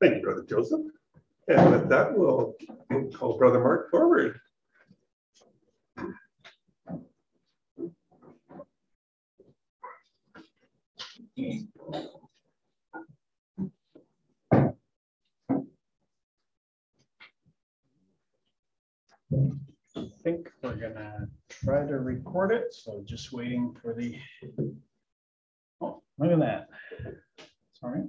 Thank you, Brother Joseph. And with that, we'll call Brother Mark forward. I think we're gonna try to record it, so just waiting for the. Oh, look at that. Sorry.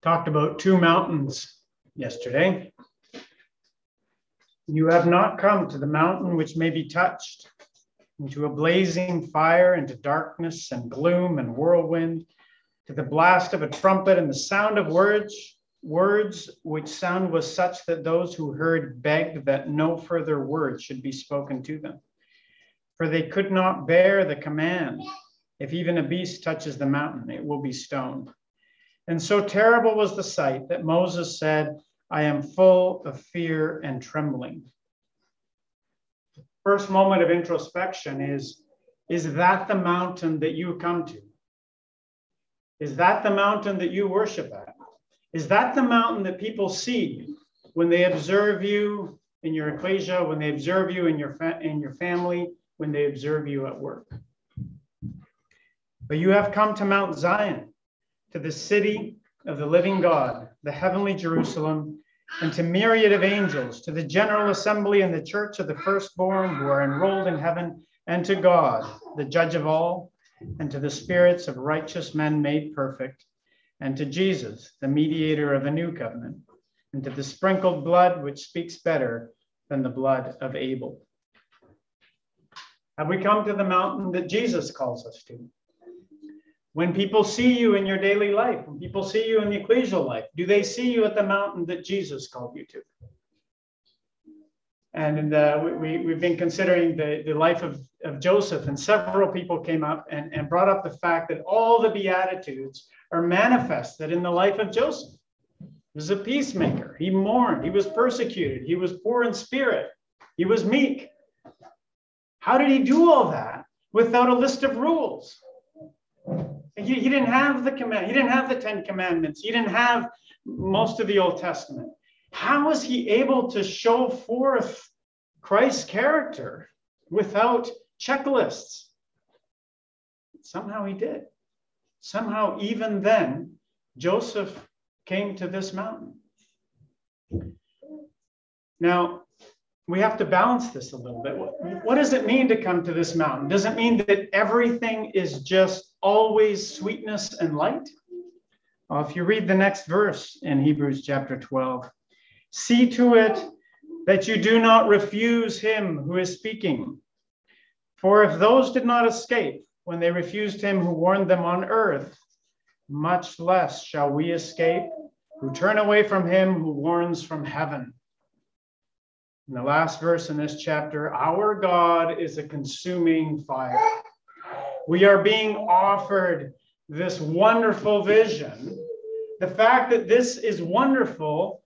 Talked about two mountains yesterday. You have not come to the mountain which may be touched, into a blazing fire, into darkness and gloom and whirlwind to the blast of a trumpet and the sound of words, words which sound was such that those who heard begged that no further word should be spoken to them. For they could not bear the command. If even a beast touches the mountain, it will be stoned. And so terrible was the sight that Moses said, I am full of fear and trembling. First moment of introspection is Is that the mountain that you come to? Is that the mountain that you worship at? Is that the mountain that people see when they observe you in your ecclesia, when they observe you in your, fa- in your family, when they observe you at work? But you have come to Mount Zion, to the city of the living God, the heavenly Jerusalem, and to myriad of angels, to the general assembly and the church of the firstborn who are enrolled in heaven, and to God, the judge of all and to the spirits of righteous men made perfect, and to Jesus, the mediator of a new covenant, and to the sprinkled blood which speaks better than the blood of Abel. Have we come to the mountain that Jesus calls us to? When people see you in your daily life, when people see you in the ecclesial life, do they see you at the mountain that Jesus called you to? And uh, we, we've been considering the, the life of, of Joseph, and several people came up and, and brought up the fact that all the Beatitudes are manifested in the life of Joseph. He was a peacemaker. He mourned. He was persecuted. He was poor in spirit. He was meek. How did he do all that without a list of rules? He, he didn't have the command. He didn't have the Ten Commandments. He didn't have most of the Old Testament. How was he able to show forth Christ's character without checklists? Somehow he did. Somehow, even then, Joseph came to this mountain. Now, we have to balance this a little bit. What, what, does it mean to come to this mountain? Does it mean that everything is just always sweetness and light? Well, if you read the next verse in Hebrews chapter 12, See to it that you do not refuse him who is speaking. For if those did not escape when they refused him who warned them on earth, much less shall we escape who turn away from him who warns from heaven. In the last verse in this chapter, our God is a consuming fire. We are being offered this wonderful vision. The fact that this is wonderful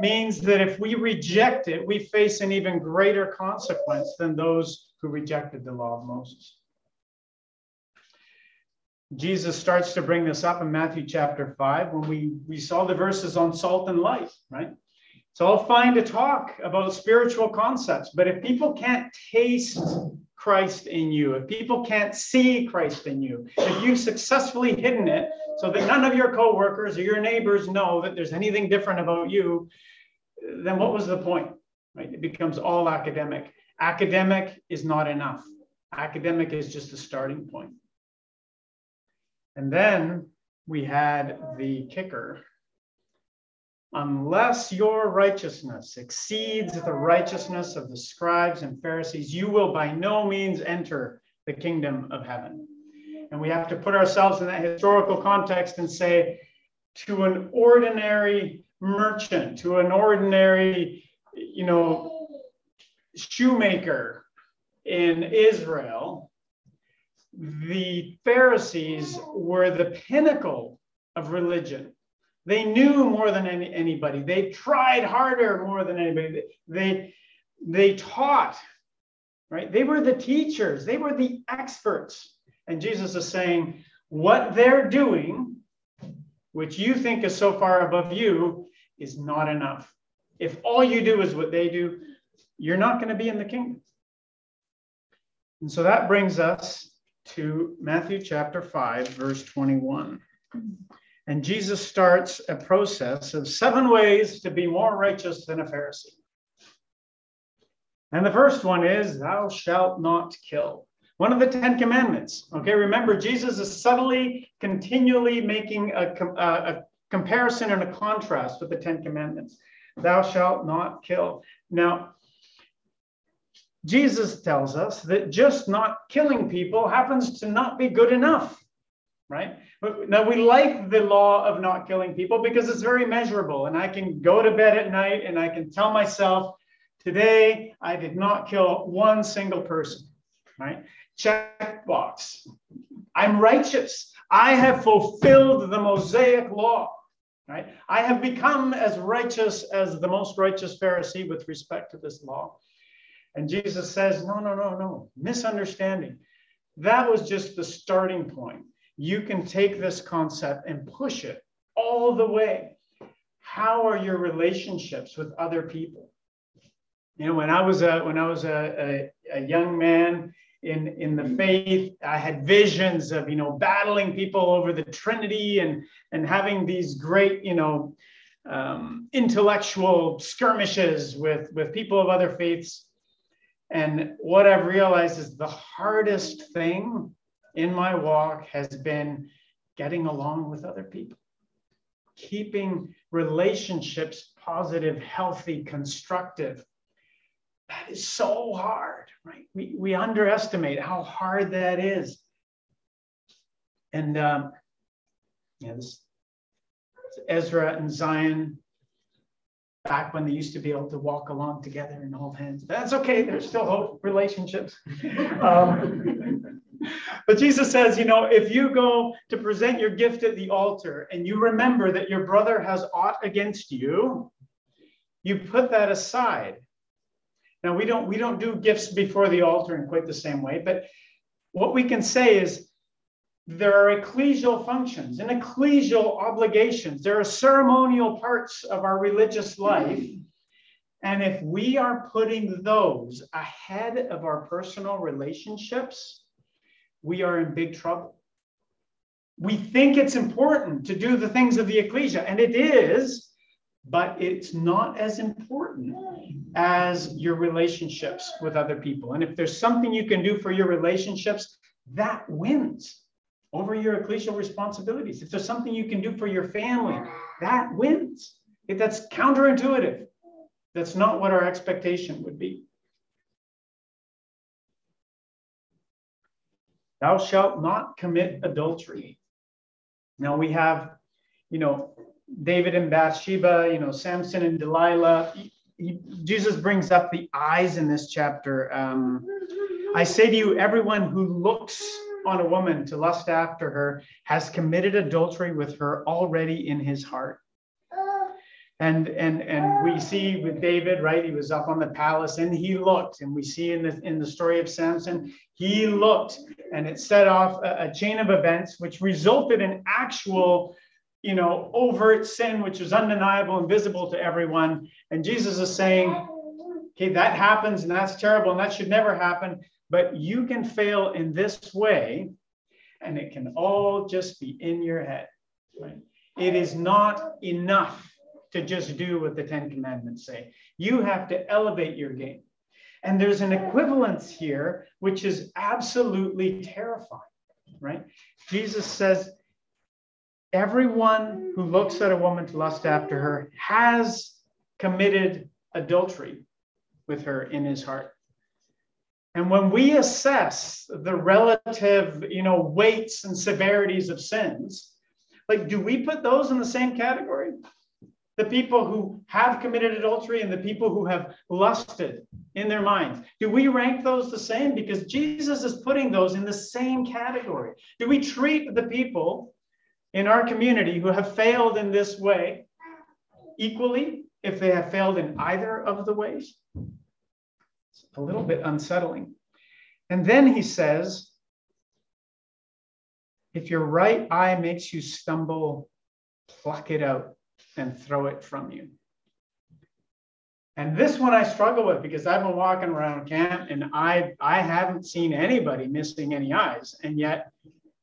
means that if we reject it, we face an even greater consequence than those who rejected the law of Moses. Jesus starts to bring this up in Matthew chapter 5 when we, we saw the verses on salt and light, right? It's all fine to talk about spiritual concepts, but if people can't taste Christ in you, if people can't see Christ in you, if you've successfully hidden it so that none of your coworkers or your neighbors know that there's anything different about you, then what was the point? Right? It becomes all academic. Academic is not enough. Academic is just a starting point. And then we had the kicker. Unless your righteousness exceeds the righteousness of the scribes and Pharisees, you will by no means enter the kingdom of heaven. And we have to put ourselves in that historical context and say, to an ordinary merchant, to an ordinary, you know, shoemaker in Israel, the Pharisees were the pinnacle of religion. They knew more than any, anybody. They tried harder more than anybody. They, they taught right? They were the teachers, they were the experts. And Jesus is saying, what they're doing, which you think is so far above you, is not enough. If all you do is what they do, you're not going to be in the kingdom. And so that brings us to Matthew chapter 5, verse 21. And Jesus starts a process of seven ways to be more righteous than a Pharisee. And the first one is, Thou shalt not kill. One of the Ten Commandments. Okay, remember, Jesus is subtly, continually making a, a, a comparison and a contrast with the Ten Commandments. Thou shalt not kill. Now, Jesus tells us that just not killing people happens to not be good enough, right? Now, we like the law of not killing people because it's very measurable, and I can go to bed at night and I can tell myself, today I did not kill one single person, right? Check box. I'm righteous. I have fulfilled the Mosaic law, right? I have become as righteous as the most righteous Pharisee with respect to this law. And Jesus says, no, no, no, no, misunderstanding. That was just the starting point. You can take this concept and push it all the way. How are your relationships with other people? You know, when I was a when I was a, a, a young man in in the faith, I had visions of you know battling people over the Trinity and and having these great you know um, intellectual skirmishes with with people of other faiths and what I've realized is the hardest thing in my walk has been getting along with other people, keeping relationships positive, healthy, constructive. That is so hard, right? We, we underestimate how hard that is. And um, yeah, this Ezra and Zion back when they used to be able to walk along together and hold hands. That's okay. There's still hope, relationships. Um, but Jesus says, you know, if you go to present your gift at the altar and you remember that your brother has aught against you, you put that aside. Now we don't we don't do gifts before the altar in quite the same way, but what we can say is there are ecclesial functions and ecclesial obligations. There are ceremonial parts of our religious life. And if we are putting those ahead of our personal relationships, we are in big trouble. We think it's important to do the things of the ecclesia, and it is, but it's not as important as your relationships with other people. And if there's something you can do for your relationships, that wins over your ecclesial responsibilities. If there's something you can do for your family, that wins. If that's counterintuitive, that's not what our expectation would be. Thou shalt not commit adultery. Now we have, you know, David and Bathsheba, you know, Samson and Delilah. He, he, Jesus brings up the eyes in this chapter. Um, I say to you, everyone who looks on a woman to lust after her has committed adultery with her already in his heart. And, and, and we see with David, right? He was up on the palace and he looked. And we see in the, in the story of Samson, he looked and it set off a, a chain of events which resulted in actual you know, overt sin, which was undeniable and visible to everyone. And Jesus is saying, okay, that happens and that's terrible and that should never happen. But you can fail in this way, and it can all just be in your head. Right? It is not enough to just do what the Ten Commandments say. You have to elevate your game. And there's an equivalence here, which is absolutely terrifying, right? Jesus says, Everyone who looks at a woman to lust after her has committed adultery with her in his heart. And when we assess the relative, you know, weights and severities of sins, like do we put those in the same category? The people who have committed adultery and the people who have lusted in their minds. Do we rank those the same? Because Jesus is putting those in the same category. Do we treat the people in our community who have failed in this way equally if they have failed in either of the ways? It's a little bit unsettling. And then he says, if your right eye makes you stumble, pluck it out and throw it from you. And this one I struggle with because I've been walking around camp and I I haven't seen anybody missing any eyes. And yet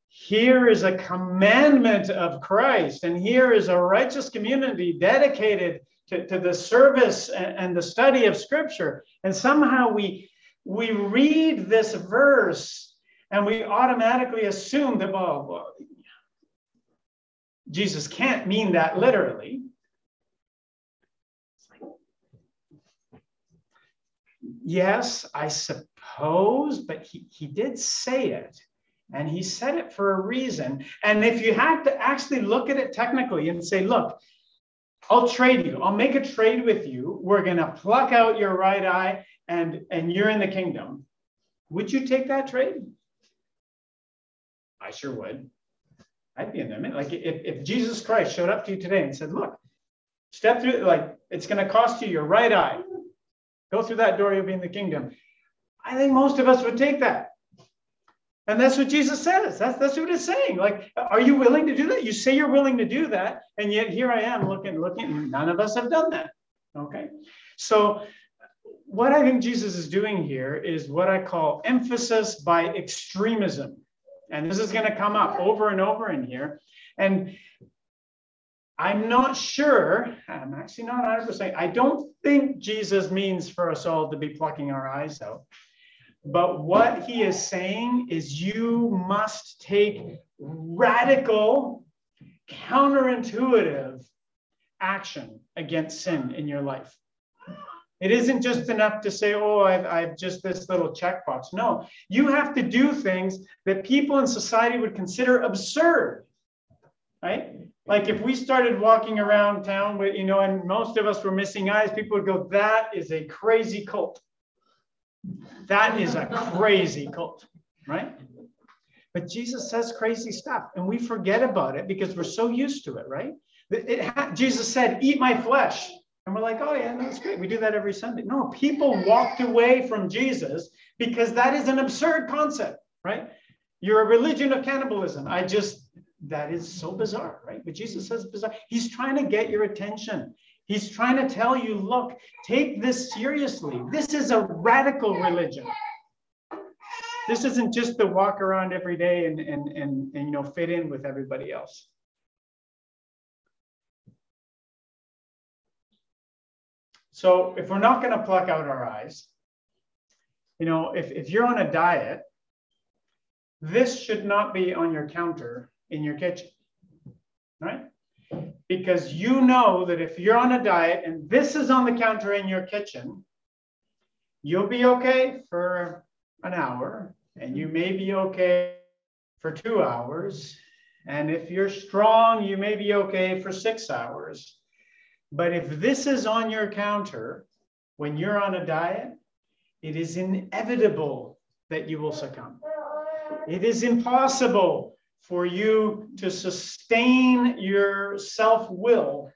here is a commandment of Christ, and here is a righteous community dedicated to, to the service and, and the study of Scripture. And somehow we we read this verse and we automatically assume that, well, well Jesus can't mean that literally. Yes, I suppose, but he, he did say it. And he said it for a reason. And if you had to actually look at it technically and say, look, I'll trade you, I'll make a trade with you. We're going to pluck out your right eye and, and you're in the kingdom. Would you take that trade? I sure would. I'd be in there. Like if, if Jesus Christ showed up to you today and said, look, step through, like it's going to cost you your right eye. Go through that door, you'll be in the kingdom. I think most of us would take that. And that's what Jesus says. That's, that's what it's saying. Like, are you willing to do that? You say you're willing to do that. And yet here I am looking, looking. None of us have done that. Okay. So, what I think Jesus is doing here is what I call emphasis by extremism. And this is going to come up over and over in here. And I'm not sure, I'm actually not 100%. I don't think Jesus means for us all to be plucking our eyes out. But what he is saying is you must take radical, counterintuitive action against sin in your life. It isn't just enough to say, oh, I've, I've just this little checkbox. No, you have to do things that people in society would consider absurd, right? Like if we started walking around town with, you know, and most of us were missing eyes, people would go, that is a crazy cult. That is a crazy cult, right? But Jesus says crazy stuff, and we forget about it because we're so used to it, right? It, Jesus said, Eat my flesh. And we're like, Oh, yeah, that's great. We do that every Sunday. No, people walked away from Jesus because that is an absurd concept, right? You're a religion of cannibalism. I just, that is so bizarre, right? But Jesus says bizarre. He's trying to get your attention. He's trying to tell you, look, take this seriously. This is a radical religion. This isn't just the walk around every day and, and, and, and you know fit in with everybody else. So if we're not going to pluck out our eyes, you know, if, if you're on a diet, this should not be on your counter in your kitchen, right? because you know that if you're on a diet and this is on the counter in your kitchen, you'll be okay for an hour and you may be okay for two hours. And if you're strong, you may be okay for six hours. But if this is on your counter when you're on a diet, it is inevitable that you will succumb. It is impossible for you to sustain your self will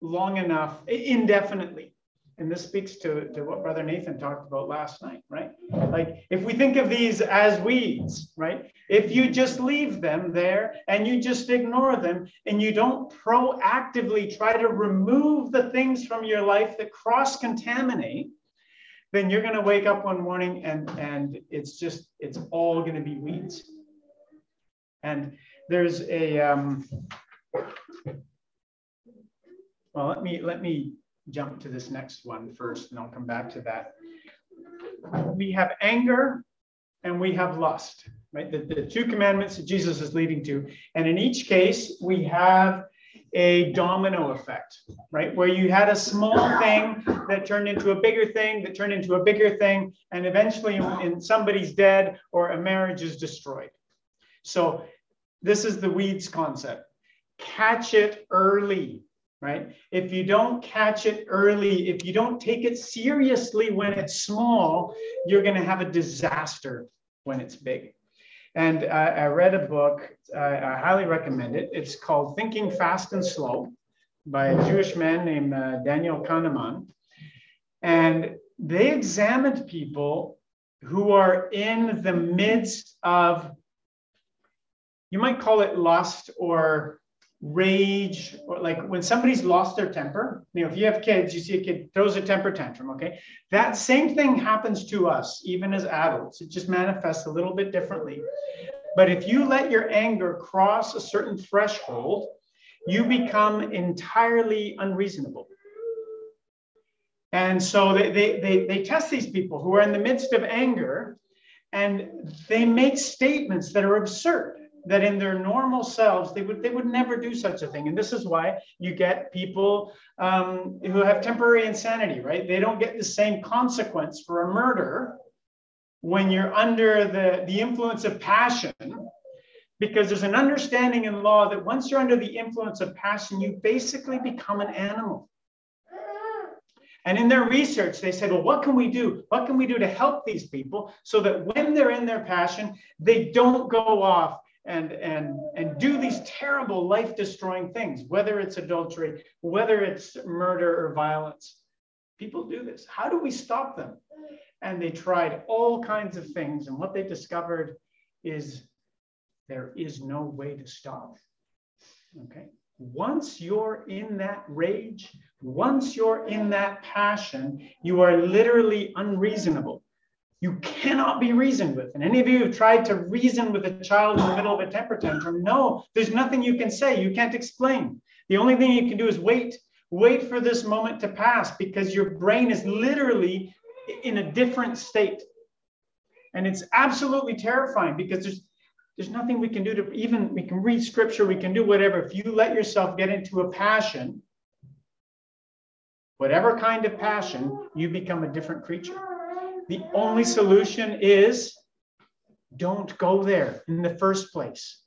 long enough, indefinitely. And this speaks to, to what Brother Nathan talked about last night, right? Like, if we think of these as weeds, right? If you just leave them there and you just ignore them and you don't proactively try to remove the things from your life that cross contaminate, then you're going to wake up one morning and, and it's just, it's all going to be weeds. And there's a, um, well, let me, let me jump to this next one first, and I'll come back to that. We have anger and we have lust, right? The, the two commandments that Jesus is leading to. And in each case, we have a domino effect, right? Where you had a small thing that turned into a bigger thing, that turned into a bigger thing, and eventually in somebody's dead or a marriage is destroyed. So this is the weeds concept. Catch it early, right? If you don't catch it early, if you don't take it seriously when it's small, you're going to have a disaster when it's big. And uh, I read a book, uh, I highly recommend it. It's called Thinking Fast and Slow by a Jewish man named uh, Daniel Kahneman. And they examined people who are in the midst of, you might call it lust or rage, or like when somebody's lost their temper. You know, if you have kids, you see a kid throws a temper tantrum, okay? That same thing happens to us, even as adults. It just manifests a little bit differently. But if you let your anger cross a certain threshold, you become entirely unreasonable. And so they, they, they, they, test these people who are in the midst of anger and they make statements that are absurd that in their normal selves they would they would never do such a thing. And this is why you get people um, who have temporary insanity right? They don't get the same consequence for a murder when you're under the, the influence of passion because there's an understanding in law that once you're under the influence of passion you basically become an animal. And in their research, they said, well, what can we do? What can we do to help these people so that when they're in their passion, they don't go off and, and, and do these terrible life destroying things, whether it's adultery, whether it's murder or violence. People do this. How do we stop them? And they tried all kinds of things. And what they discovered is there is no way to stop. Okay. Once you're in that rage, once you're in that passion, you are literally unreasonable. You cannot be reasoned with. And any of you who have tried to reason with a child in the middle of a temper tantrum, no, there's nothing you can say. You can't explain. The only thing you can do is wait, wait for this moment to pass because your brain is literally in a different state. And it's absolutely terrifying because there's there's nothing we can do to even we can read scripture, we can do whatever. If you let yourself get into a passion, whatever kind of passion, you become a different creature. The only solution is don't go there in the first place.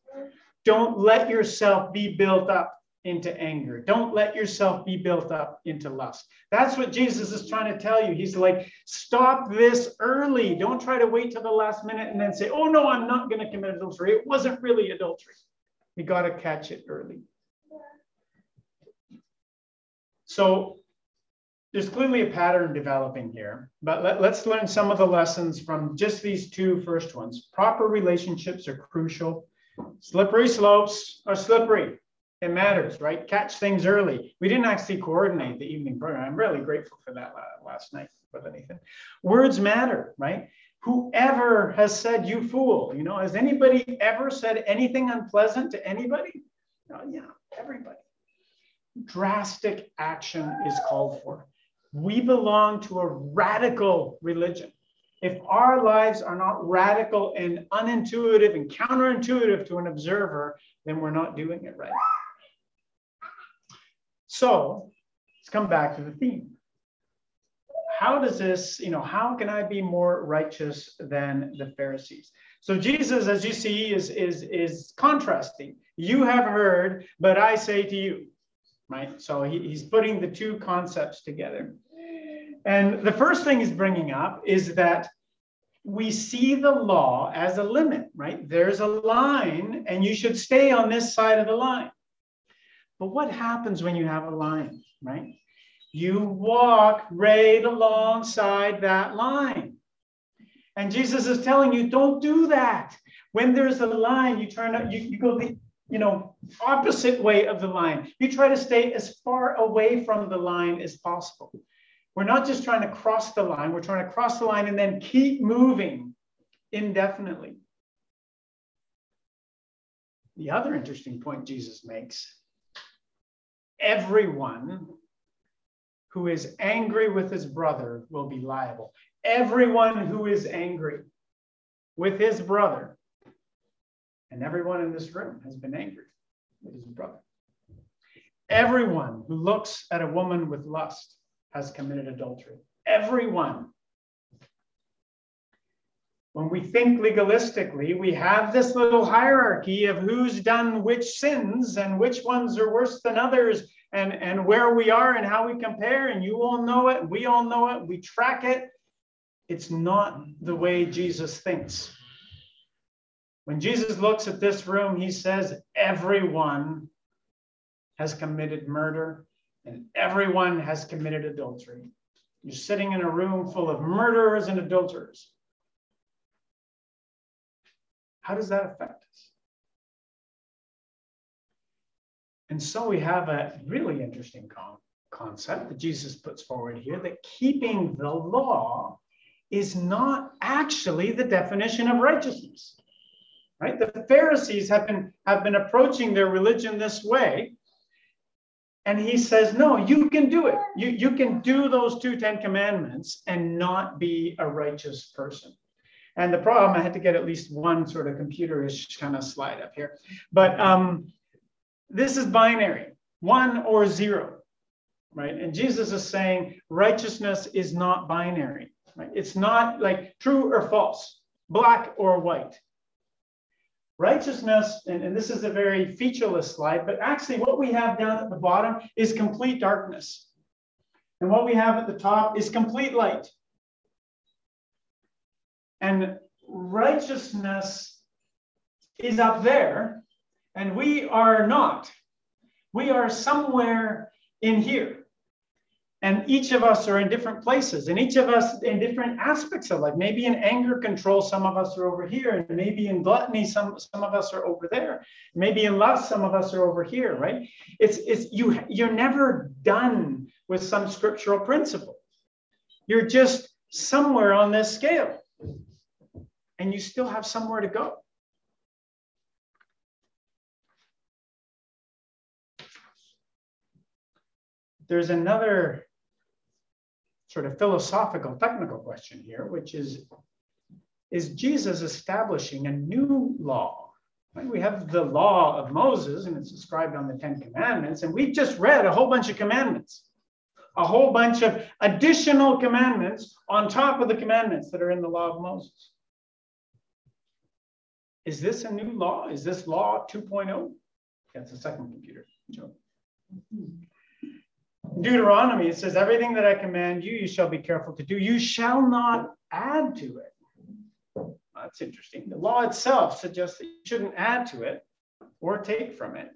Don't let yourself be built up into anger. Don't let yourself be built up into lust. That's what Jesus is trying to tell you. He's like, stop this early. Don't try to wait till the last minute and then say, oh, no, I'm not going to commit adultery. It wasn't really adultery. You got to catch it early. So there's clearly a pattern developing here, but let, us learn some of the lessons from just these two first ones. Proper relationships are crucial. Slippery slopes are slippery. It matters, right? Catch things early. We didn't actually coordinate the evening program. I'm really grateful for that last night, with anything. Words matter, right? Whoever has said you fool, you know, has anybody ever said anything unpleasant to anybody? Oh, yeah, everybody. Drastic action is called for. We belong to a radical religion. If our lives are not radical and unintuitive and counterintuitive to an observer, then we're not doing it right. So let's come back to the theme. How does this, you know, how can I be more righteous than the Pharisees? So Jesus, as you see, is is is contrasting. You have heard, but I say to you right? So he, he's putting the two concepts together. And the first thing he's bringing up is that we see the law as a limit, right? There's a line, and you should stay on this side of the line. But what happens when you have a line, right? You walk right alongside that line. And Jesus is telling you, don't do that. When there's a line, you turn up, you, you go the you know, opposite way of the line. You try to stay as far away from the line as possible. We're not just trying to cross the line, we're trying to cross the line and then keep moving indefinitely. The other interesting point Jesus makes everyone who is angry with his brother will be liable. Everyone who is angry with his brother and everyone in this room has been angry with his brother. Everyone who looks at a woman with lust has committed adultery. Everyone. When we think legalistically, we have this little hierarchy of who's done which sins and which ones are worse than others, and, and where we are and how we compare. And you all know it, we all know it, we track it. It's not the way Jesus thinks. When Jesus looks at this room, he says, Everyone has committed murder and everyone has committed adultery. You're sitting in a room full of murderers and adulterers. How does that affect us? And so we have a really interesting con- concept that Jesus puts forward here that keeping the law is not actually the definition of righteousness. Right? The Pharisees have been have been approaching their religion this way. And he says, no, you can do it. You, you can do those two Ten Commandments and not be a righteous person. And the problem, I had to get at least one sort of computerish kind of slide up here. But um, this is binary, one or zero, right? And Jesus is saying righteousness is not binary, right? It's not like true or false, black or white. Righteousness, and, and this is a very featureless slide, but actually what we have down at the bottom is complete darkness. And what we have at the top is complete light. And righteousness is up there, and we are not. We are somewhere in here. And each of us are in different places, and each of us in different aspects of life. Maybe in anger control, some of us are over here, and maybe in gluttony, some, some of us are over there. Maybe in lust, some of us are over here, right? It's, it's you, you're never done with some scriptural principle. You're just somewhere on this scale, and you still have somewhere to go. there's another sort of philosophical, technical question here, which is Is Jesus establishing a new law? Right? We have the law of Moses, and it's described on the Ten Commandments, and we've just read a whole bunch of commandments, a whole bunch of additional commandments on top of the commandments that are in the law of Moses. Is this a new law? Is this law 2.0? That's the second computer. Joe. Mm-hmm. Deuteronomy, it says, Everything that I command you, you shall be careful to do. You shall not add to it. That's interesting. The law itself suggests that you shouldn't add to it or take from it.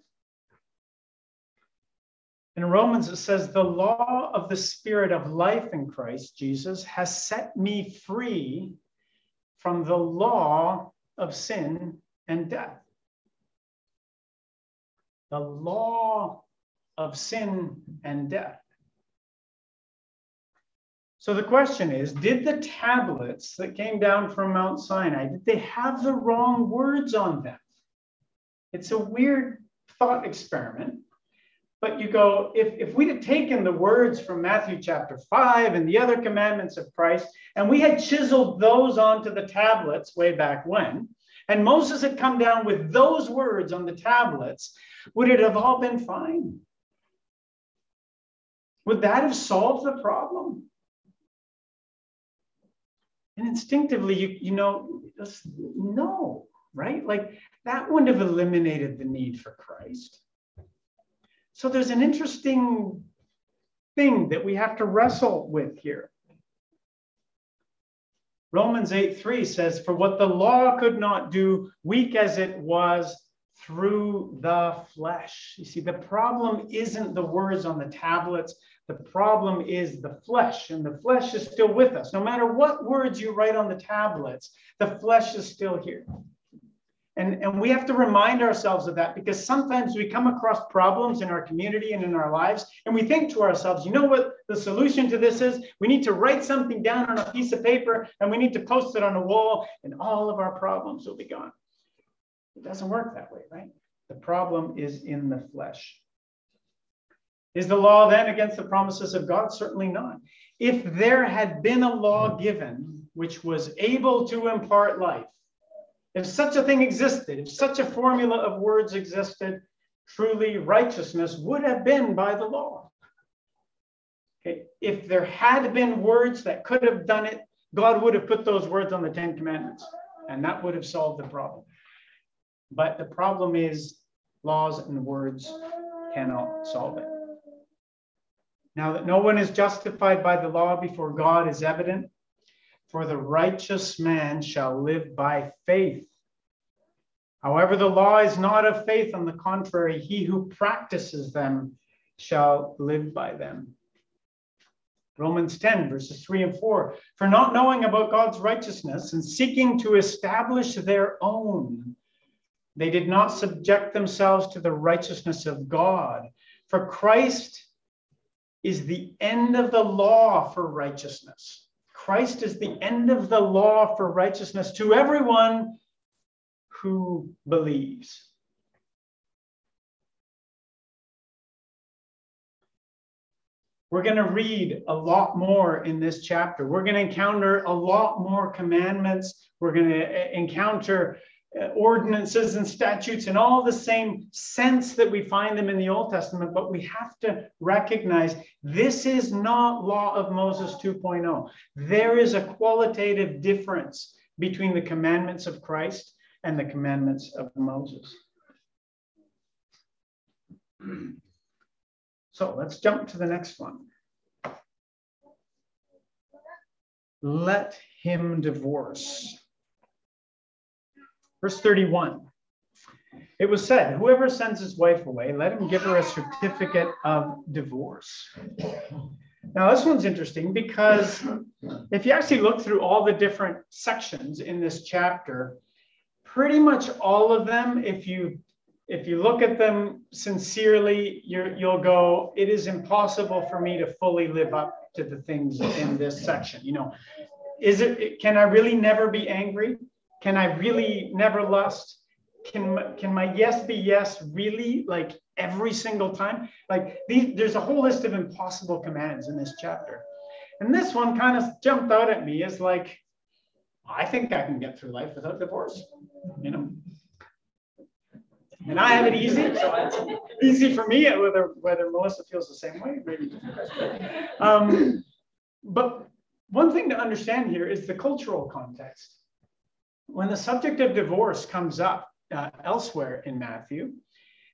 In Romans, it says, The law of the Spirit of life in Christ Jesus has set me free from the law of sin and death. The law of sin and death. So the question is, did the tablets that came down from Mount Sinai, did they have the wrong words on them? It's a weird thought experiment. But you go, if, if we'd have taken the words from Matthew chapter 5 and the other commandments of Christ, and we had chiseled those onto the tablets way back when, and Moses had come down with those words on the tablets, would it have all been fine? Would that have solved the problem? And instinctively, you, you know, no, right? Like that wouldn't have eliminated the need for Christ. So there's an interesting thing that we have to wrestle with here. Romans 8 3 says, For what the law could not do, weak as it was, through the flesh. You see, the problem isn't the words on the tablets, the problem is the flesh, and the flesh is still with us. No matter what words you write on the tablets, the flesh is still here. And, and we have to remind ourselves of that because sometimes we come across problems in our community and in our lives, and we think to ourselves, you know what the solution to this is? We need to write something down on a piece of paper and we need to post it on a wall, and all of our problems will be gone. It doesn't work that way, right? The problem is in the flesh. Is the law then against the promises of God? Certainly not. If there had been a law given which was able to impart life, if such a thing existed, if such a formula of words existed, truly righteousness would have been by the law. Okay. If there had been words that could have done it, God would have put those words on the Ten Commandments, and that would have solved the problem. But the problem is laws and words cannot solve it. Now that no one is justified by the law before God is evident, for the righteous man shall live by faith. However, the law is not of faith. On the contrary, he who practices them shall live by them. Romans 10, verses 3 and 4. For not knowing about God's righteousness and seeking to establish their own, they did not subject themselves to the righteousness of God. For Christ is the end of the law for righteousness. Christ is the end of the law for righteousness to everyone who believes. We're going to read a lot more in this chapter. We're going to encounter a lot more commandments. We're going to encounter Uh, ordinances and statutes in all the same sense that we find them in the Old Testament, but we have to recognize this is not law of Moses 2.0. There is a qualitative difference between the commandments of Christ and the commandments of Moses. So let's jump to the next one. Let him divorce. Verse 31. It was said, Whoever sends his wife away, let him give her a certificate of divorce. Now, this one's interesting because if you actually look through all the different sections in this chapter, pretty much all of them, if you if you look at them sincerely, you you'll go, it is impossible for me to fully live up to the things in this section. You know, is it, can I really never be angry? Can I really never lust? Can, can my yes be yes really like every single time? Like these, there's a whole list of impossible commands in this chapter. And this one kind of jumped out at me as like, I think I can get through life without divorce, you know? and I have it easy, so it's easy for me. Whether whether Melissa feels the same way, maybe. Um, but one thing to understand here is the cultural context. When the subject of divorce comes up uh, elsewhere in Matthew,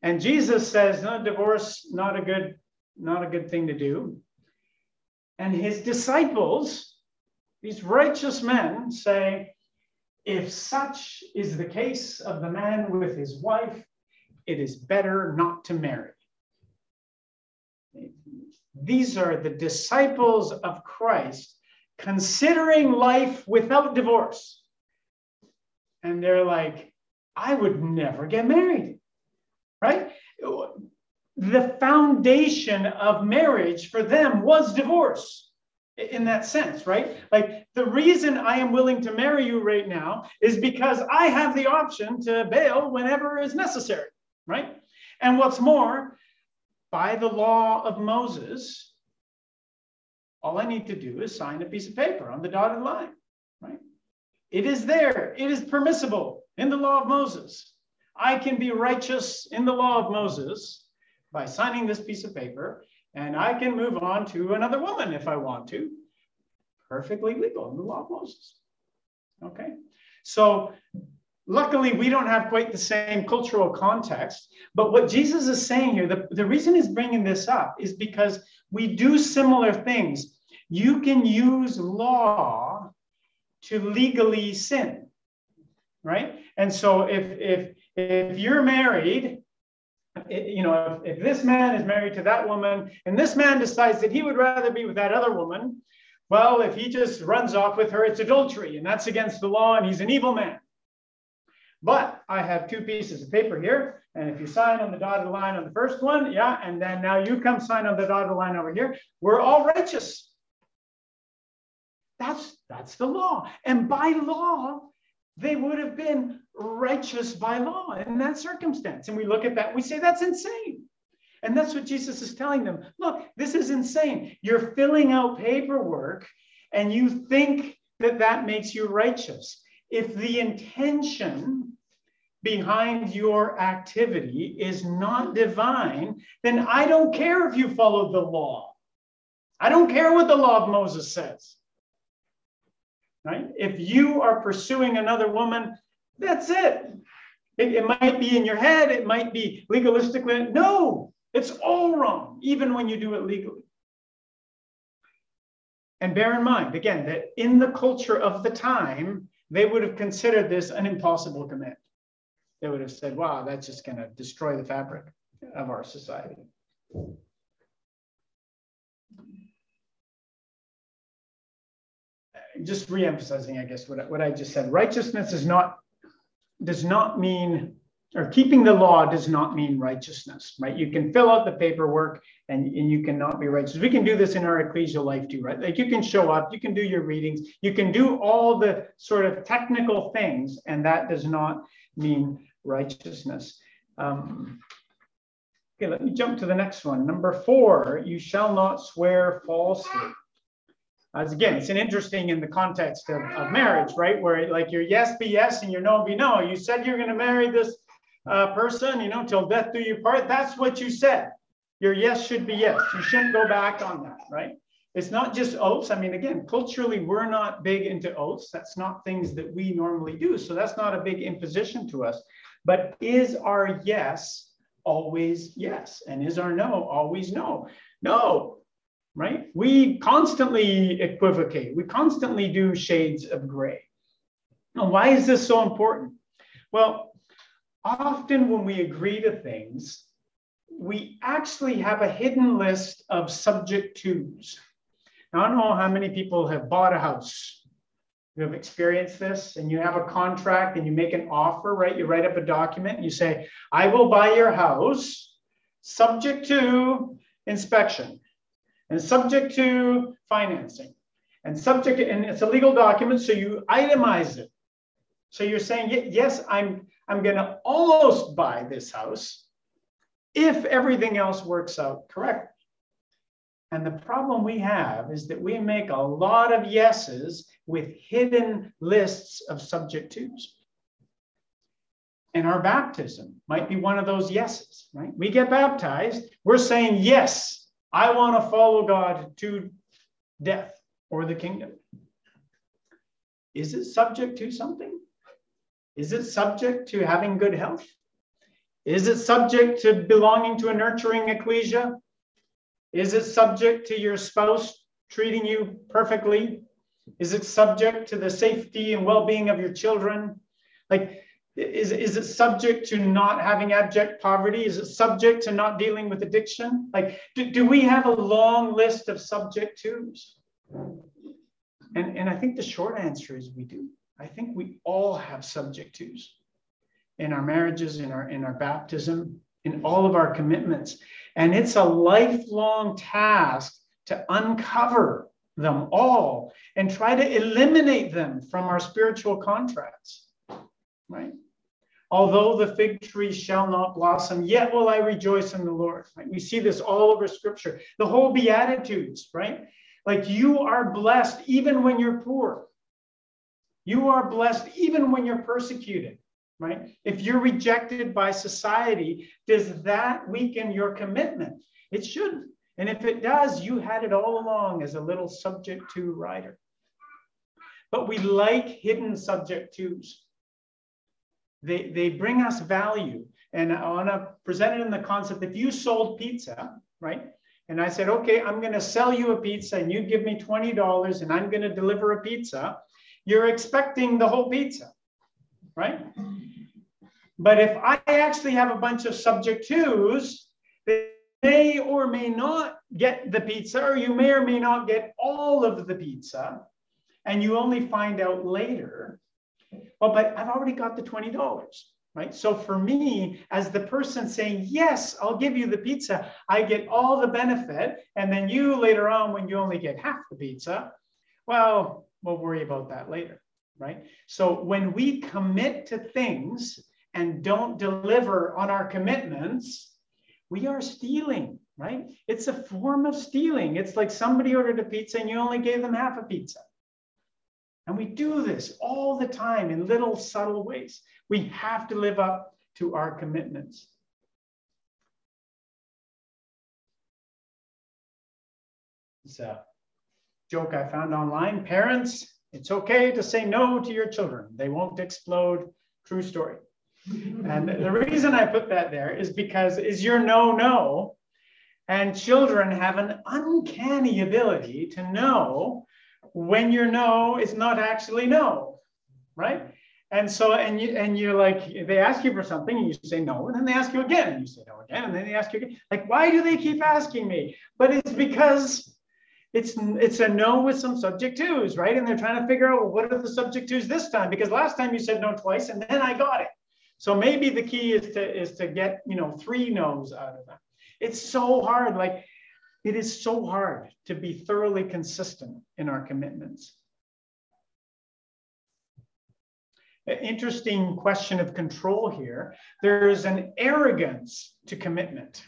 and Jesus says, "No, divorce not a good not a good thing to do," and his disciples, these righteous men, say. If such is the case of the man with his wife, it is better not to marry. These are the disciples of Christ considering life without divorce. And they're like, I would never get married, right? The foundation of marriage for them was divorce in that sense, right? Like the reason I am willing to marry you right now is because I have the option to bail whenever is necessary right? And what's more, by the law of Moses, all I need to do is sign a piece of paper on the dotted line, right? It is there, it is permissible in the law of Moses. I can be righteous in the law of Moses by signing this piece of paper, and I can move on to another woman if I want to. Perfectly legal in the law of Moses. Okay, so Luckily, we don't have quite the same cultural context. But what Jesus is saying here, the, the reason he's bringing this up is because we do similar things. You can use law to legally sin, right? And so if if if you're married, you know, if, if this man is married to that woman and this man decides that he would rather be with that other woman, well, if he just runs off with her, it's adultery and that's against the law and he's an evil man. But I have two pieces of paper here. And if you sign on the dotted line on the first one, yeah, and then now you come sign on the dotted line over here, we're all righteous. That's, that's the law. And by law, they would have been righteous by law in that circumstance. And we look at that, we say that's insane. And that's what Jesus is telling them. Look, this is insane. You're filling out paperwork and you think that that makes you righteous. If the intention behind your activity is not divine, then I don't care if you follow the law. I don't care what the law of Moses says. Right? If you are pursuing another woman, that's it. it. It might be in your head, it might be legalistically. No, it's all wrong, even when you do it legally. And bear in mind, again, that in the culture of the time, they would have considered this an impossible command they would have said, wow, that's just going to destroy the fabric of our society. Just re-emphasizing, I guess, what, what I just said. Righteousness is not does not mean or keeping the law does not mean righteousness, right? You can fill out the paperwork and, and you cannot be righteous. We can do this in our ecclesial life too, right? Like you can show up, you can do your readings, you can do all the sort of technical things, and that does not mean righteousness. Um, okay, let me jump to the next one. Number four, you shall not swear falsely. As again, it's an interesting in the context of, of marriage, right? Where like your yes be yes and your no be no. You said you're going to marry this uh, person, you know, till death do you part. That's what you said. Your yes should be yes. You shouldn't go back on that, right? It's not just oaths. I mean, again, culturally, we're not big into oaths. That's not things that we normally do. So that's not a big imposition to us. But is our yes always yes? And is our no always no? No, right? We constantly equivocate. We constantly do shades of gray. Now, why is this so important? Well, often when we agree to things, we actually have a hidden list of subject tos. Now, I don't know how many people have bought a house. You have experienced this, and you have a contract and you make an offer, right? You write up a document and you say, I will buy your house subject to inspection and subject to financing and subject, and it's a legal document, so you itemize it. So you're saying, yes, I'm I'm going to almost buy this house if everything else works out correctly. And the problem we have is that we make a lot of yeses with hidden lists of subject twos. And our baptism might be one of those yeses, right? We get baptized, we're saying, yes, I want to follow God to death or the kingdom. Is it subject to something? Is it subject to having good health? Is it subject to belonging to a nurturing ecclesia? Is it subject to your spouse treating you perfectly? Is it subject to the safety and well being of your children? Like, is, is it subject to not having abject poverty? Is it subject to not dealing with addiction? Like, do, do we have a long list of subject twos? And, and I think the short answer is we do. I think we all have subject twos in our marriages, in our in our baptism, in all of our commitments. And it's a lifelong task to uncover them all and try to eliminate them from our spiritual contracts. Right? Although the fig tree shall not blossom, yet will I rejoice in the Lord. Right? We see this all over scripture. The whole Beatitudes, right? Like you are blessed even when you're poor. You are blessed even when you're persecuted, right? If you're rejected by society, does that weaken your commitment? It shouldn't. And if it does, you had it all along as a little subject to rider. But we like hidden subject twos. They, they bring us value. And I want to present it in the concept if you sold pizza, right? And I said, okay, I'm going to sell you a pizza and you give me $20 and I'm going to deliver a pizza you're expecting the whole pizza, right? But if I actually have a bunch of subject twos, they may or may not get the pizza, or you may or may not get all of the pizza, and you only find out later. Well, but I've already got the $20, right? So for me, as the person saying, Yes, I'll give you the pizza, I get all the benefit. And then you later on, when you only get half the pizza, well, we'll worry about that later, right? So when we commit to things and don't deliver on our commitments, we are stealing, right? It's a form of stealing. It's like somebody ordered a pizza and you only gave them half a pizza. And we do this all the time in little subtle ways. We have to live up to our commitments. So joke I found online. Parents, it's okay to say no to your children. They won't explode. True story. and the reason I put that there is because is your no no. And children have an uncanny ability to know when your no is not actually no, right? And so, and you and you're like, they ask you for something and you say no, and then they ask you again, and you say no again, and then they ask you again. Like, why do they keep asking me? But it's because It's it's a no with some subject twos, right? And they're trying to figure out well, what are the subject twos this time? Because last time you said no twice, and then I got it. So maybe the key is to is to get you know three no's out of them. It's so hard. Like it is so hard to be thoroughly consistent in our commitments. Interesting question of control here. There's an arrogance to commitment.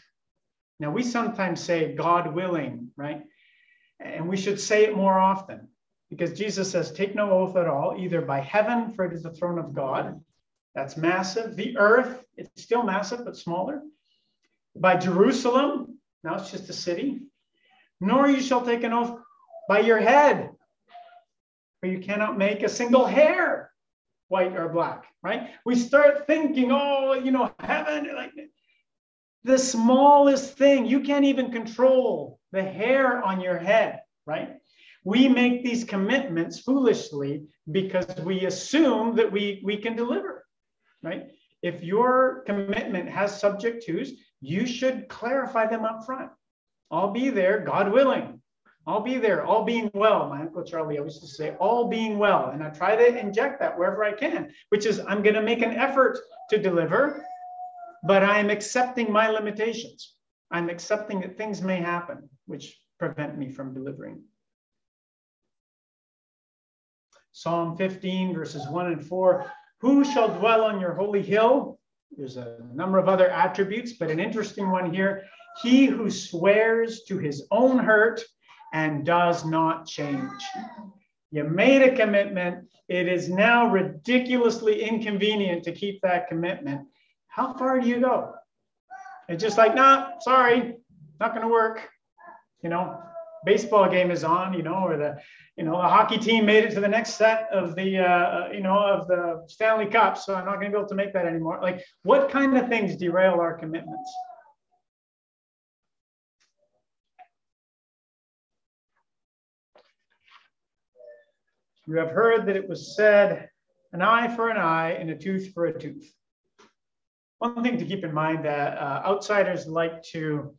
Now, we sometimes say, God willing, right? And we should say it more often because Jesus says, Take no oath at all, either by heaven, for it is the throne of God. That's massive. The earth, it's still massive, but smaller. By Jerusalem, now it's just a city. Nor you shall take an oath by your head, for you cannot make a single hair white or black, right? We start thinking, oh, you know, heaven, like the smallest thing, you can't even control the hair on your head, right? We make these commitments foolishly because we assume that we, we can deliver, right? If your commitment has subject twos, you should clarify them up front. I'll be there, God willing. I'll be there, all being well. My Uncle Charlie always used to say, all being well. And I try to inject that wherever I can, which is I'm going to make an effort to deliver, but I'm accepting my limitations. I'm accepting that things may happen, which prevent me from delivering. Psalm 15, verses 1 and 4 Who shall dwell on your holy hill? There's a number of other attributes, but an interesting one here. He who swears to his own hurt and does not change. You made a commitment. It is now ridiculously inconvenient to keep that commitment. How far do you go? It's just like, nah, sorry, not going to work. You know, baseball game is on, you know, or the, you know, the hockey team made it to the next set of the, uh, you know, of the Stanley Cup. So I'm not going to be able to make that anymore. Like, what kind of things derail our commitments? You have heard that it was said, an eye for an eye and a tooth for a tooth. One thing to keep in mind that uh, outsiders like to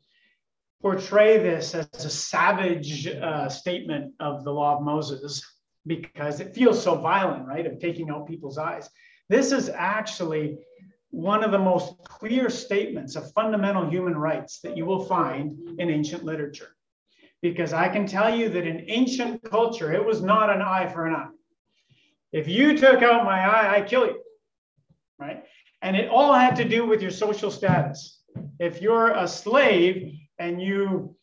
portray this as a savage uh, statement of the law of Moses because it feels so violent, right? Of taking out people's eyes. This is actually one of the most clear statements of fundamental human rights that you will find in ancient literature because I can tell you that in ancient culture, it was not an eye for an eye. If you took out my eye, I kill you, right? And it all had to do with your social status. If you're a slave and you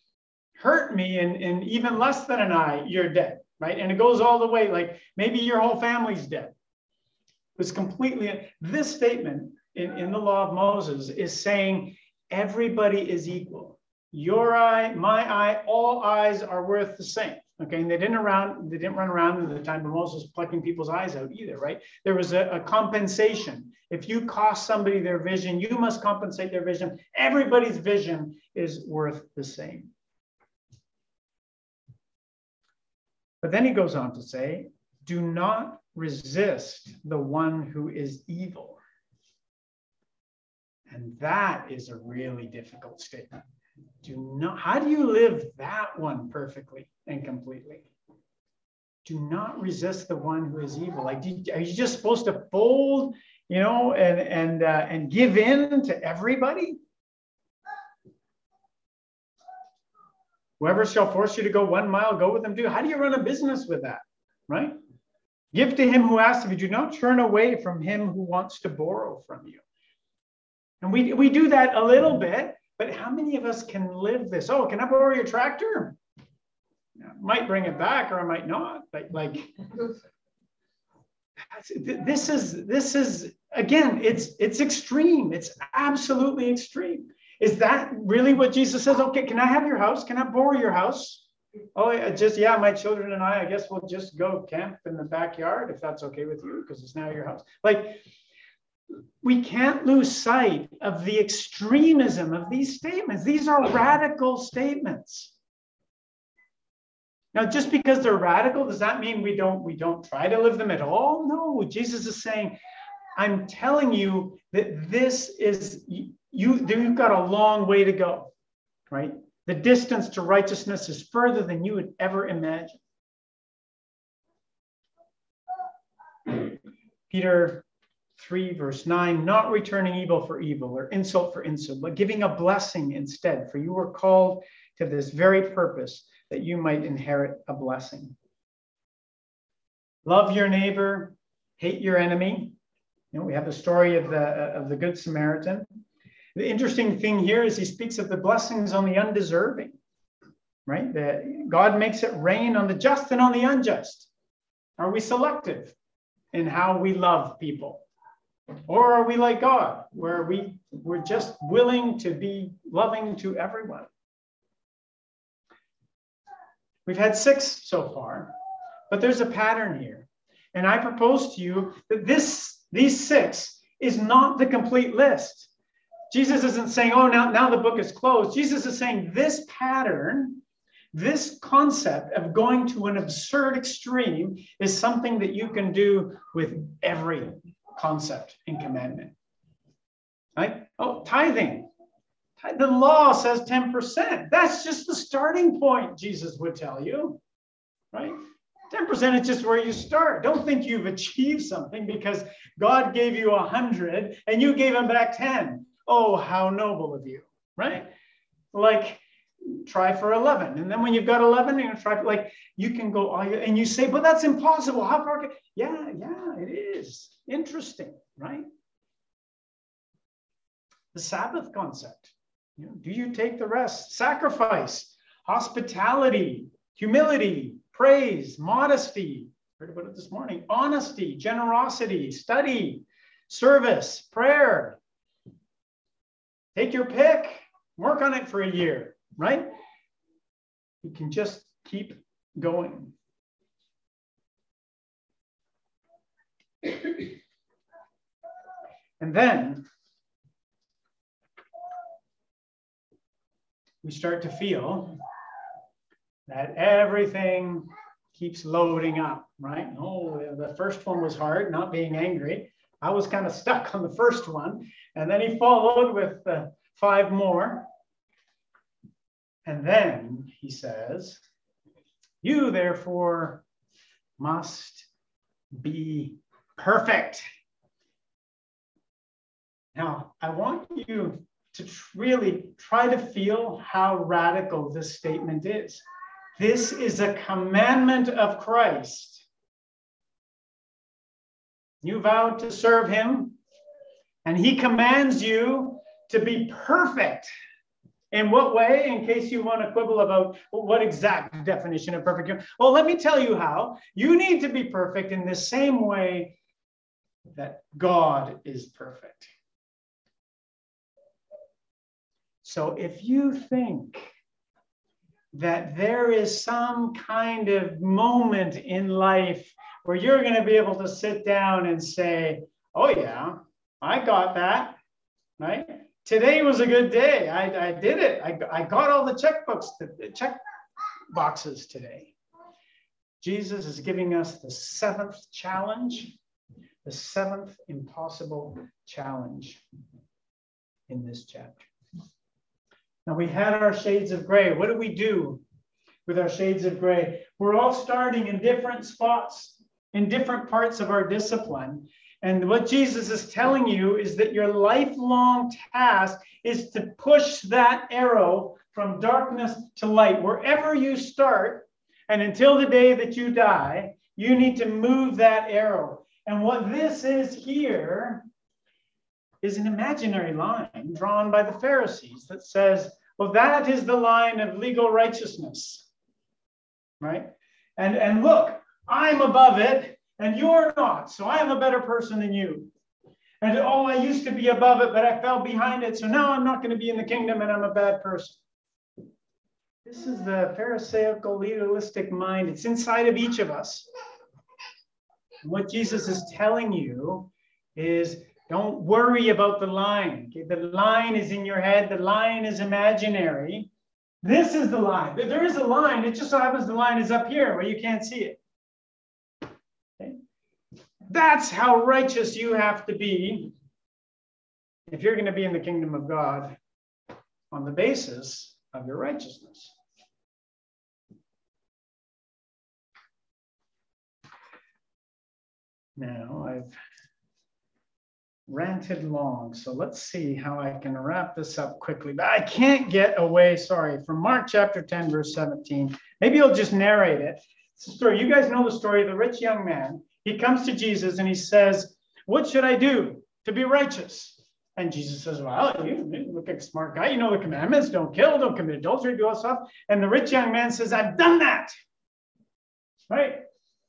hurt me in, in even less than an eye, you're dead, right? And it goes all the way, like maybe your whole family's dead. It was completely, this statement in, in the law of Moses is saying everybody is equal your eye, my eye, all eyes are worth the same. Okay, and they didn't around, they didn't run around at the time of Moses plucking people's eyes out either, right? There was a, a compensation. If you cost somebody their vision, you must compensate their vision. Everybody's vision is worth the same. But then he goes on to say, do not resist the one who is evil. And that is a really difficult statement do not, how do you live that one perfectly and completely? Do not resist the one who is evil. Like, are you just supposed to fold, you know, and and uh, and give in to everybody? Whoever shall force you to go one mile, go with them too. How do you run a business with that, right? Give to him who asks of you. Do not turn away from him who wants to borrow from you. And we, we do that a little bit, but how many of us can live this? Oh, can I borrow your tractor? Might bring it back or I might not. But like, this is this is again, it's it's extreme. It's absolutely extreme. Is that really what Jesus says? Okay, can I have your house? Can I borrow your house? Oh, just yeah, my children and I. I guess we'll just go camp in the backyard if that's okay with you, because it's now your house. Like we can't lose sight of the extremism of these statements. These are radical statements. Now, just because they're radical, does that mean we don't we don't try to live them at all? No, Jesus is saying, I'm telling you that this is you you've got a long way to go, right? The distance to righteousness is further than you would ever imagine. Peter 3, verse 9, not returning evil for evil or insult for insult, but giving a blessing instead. For you were called to this very purpose, that you might inherit a blessing. Love your neighbor, hate your enemy. You know, we have the story of the, uh, of the Good Samaritan. The interesting thing here is he speaks of the blessings on the undeserving, right? That God makes it rain on the just and on the unjust. Are we selective in how we love people? Or are we like God, where we, we're just willing to be loving to everyone? We've had six so far, but there's a pattern here. And I propose to you that this, these six is not the complete list. Jesus isn't saying, oh, now, now the book is closed. Jesus is saying this pattern, this concept of going to an absurd extreme is something that you can do with every concept in commandment. Right? Oh, tithing. The law says 10%. That's just the starting point, Jesus would tell you. Right? 10% is just where you start. Don't think you've achieved something because God gave you a hundred and you gave him back 10. Oh, how noble of you, right? Like try for 11. And then when you've got 11, you know, try like you can go all and you say, but that's impossible. How far can yeah, yeah, it is. Interesting, right? The Sabbath concept. You know, do you take the rest? Sacrifice, hospitality, humility, praise, modesty. Heard about it this morning. Honesty, generosity, study, service, prayer. Take your pick. Work on it for a year, right? You can just keep going. and then we start to feel that everything keeps loading up, right? Oh, the first one was hard, not being angry. I was kind of stuck on the first one. And then he followed with uh, five more. And then he says, You therefore must be perfect. Now, I want you to really try to feel how radical this statement is. This is a commandment of Christ. You vowed to serve him, and he commands you to be perfect. In what way? In case you want to quibble about what exact definition of perfect. Well, let me tell you how. You need to be perfect in the same way that God is perfect. So if you think that there is some kind of moment in life where you're going to be able to sit down and say, Oh, yeah, I got that, right? Today was a good day. I, I did it. I, I got all the checkbooks, the check boxes today. Jesus is giving us the seventh challenge, the seventh impossible challenge in this chapter. Now we had our shades of gray. What do we do with our shades of gray? We're all starting in different spots, in different parts of our discipline. And what Jesus is telling you is that your lifelong task is to push that arrow from darkness to light. Wherever you start, and until the day that you die, you need to move that arrow. And what this is here is an imaginary line drawn by the Pharisees that says, well, that is the line of legal righteousness, right? And, and look, I'm above it and you're not. So I am a better person than you. And oh, I used to be above it, but I fell behind it. So now I'm not going to be in the kingdom and I'm a bad person. This is the Pharisaical legalistic mind. It's inside of each of us. And what Jesus is telling you is don't worry about the line. Okay? The line is in your head, the line is imaginary. This is the line. There is a line. It just so happens the line is up here where you can't see it. That's how righteous you have to be if you're going to be in the kingdom of God on the basis of your righteousness. Now I've ranted long, so let's see how I can wrap this up quickly. But I can't get away, sorry, from Mark chapter 10, verse 17. Maybe I'll just narrate it. It's a story. You guys know the story of the rich young man. He comes to Jesus and he says, What should I do to be righteous? And Jesus says, Well, you look like a smart guy. You know the commandments don't kill, don't commit adultery, do all stuff. And the rich young man says, I've done that. Right?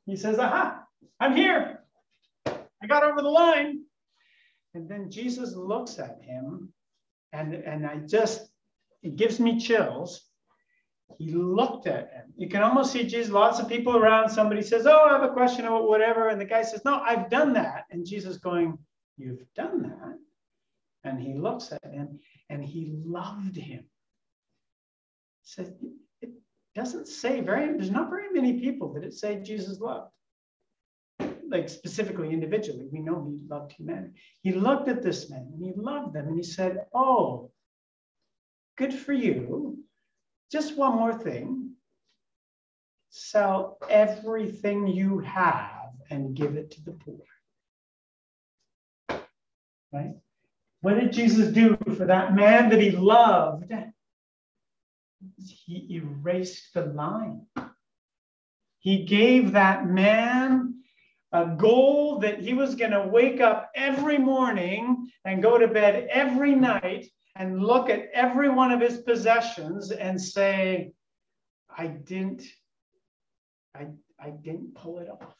He says, Aha, I'm here. I got over the line. And then Jesus looks at him, and, and I just, it gives me chills. He looked at him. You can almost see Jesus, lots of people around. Somebody says, Oh, I have a question about whatever. And the guy says, No, I've done that. And Jesus going, You've done that. And he looks at him and he loved him. Says it doesn't say very, there's not very many people that it say Jesus loved like specifically individually, we know he loved humanity. He looked at this man and he loved them and he said, Oh, good for you. Just one more thing sell everything you have and give it to the poor. Right? What did Jesus do for that man that he loved? He erased the line. He gave that man a goal that he was going to wake up every morning and go to bed every night and look at every one of his possessions and say, I didn't, I, I didn't pull it off.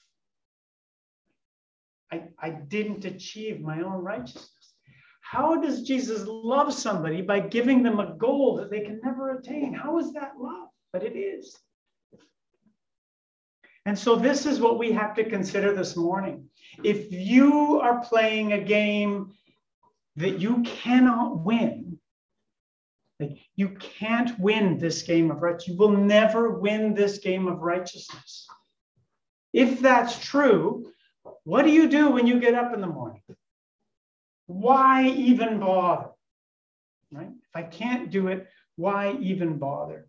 I, I didn't achieve my own righteousness. How does Jesus love somebody by giving them a goal that they can never attain? How is that love? But it is. And so this is what we have to consider this morning. If you are playing a game that you cannot win, you can't win this game of righteousness. You will never win this game of righteousness. If that's true, what do you do when you get up in the morning? Why even bother? Right? If I can't do it, why even bother?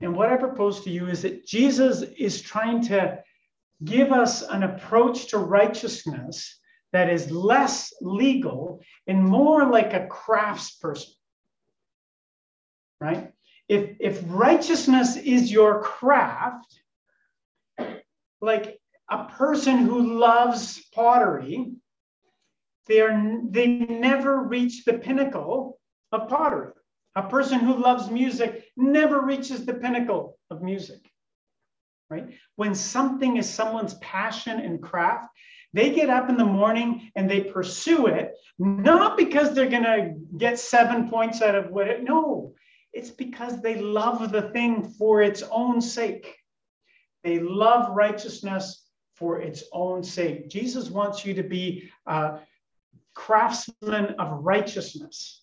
And what I propose to you is that Jesus is trying to give us an approach to righteousness that is less legal and more like a craftsperson. Right? If, if righteousness is your craft, like a person who loves pottery, they, are, they never reach the pinnacle of pottery. A person who loves music never reaches the pinnacle of music, right? When something is someone's passion and craft, they get up in the morning and they pursue it, not because they're going to get seven points out of what it, no, it's because they love the thing for its own sake. They love righteousness for its own sake. Jesus wants you to be a craftsman of righteousness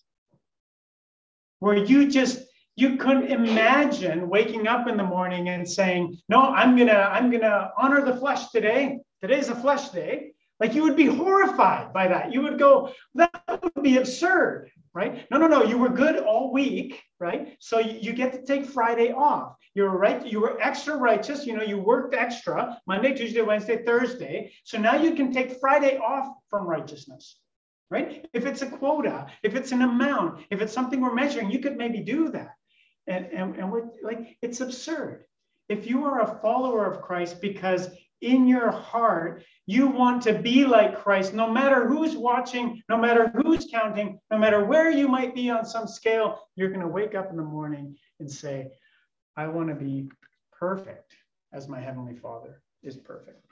where you just you couldn't imagine waking up in the morning and saying no i'm gonna i'm gonna honor the flesh today today's a flesh day. Like you would be horrified by that. You would go that would be absurd right? No no no. You were good all week right? So you, get to take friday off. You're right you were extra righteous. You know you worked extra monday tuesday wednesday thursday. So now you can take friday off from righteousness right? If it's a quota, if it's an amount, if it's something we're measuring, you could maybe do that. And, and, and we're like, it's absurd. If you are a follower of Christ because in your heart you want to be like Christ, no matter who's watching, no matter who's counting, no matter where you might be on some scale, you're going to wake up in the morning and say, I want to be perfect as my Heavenly Father is perfect.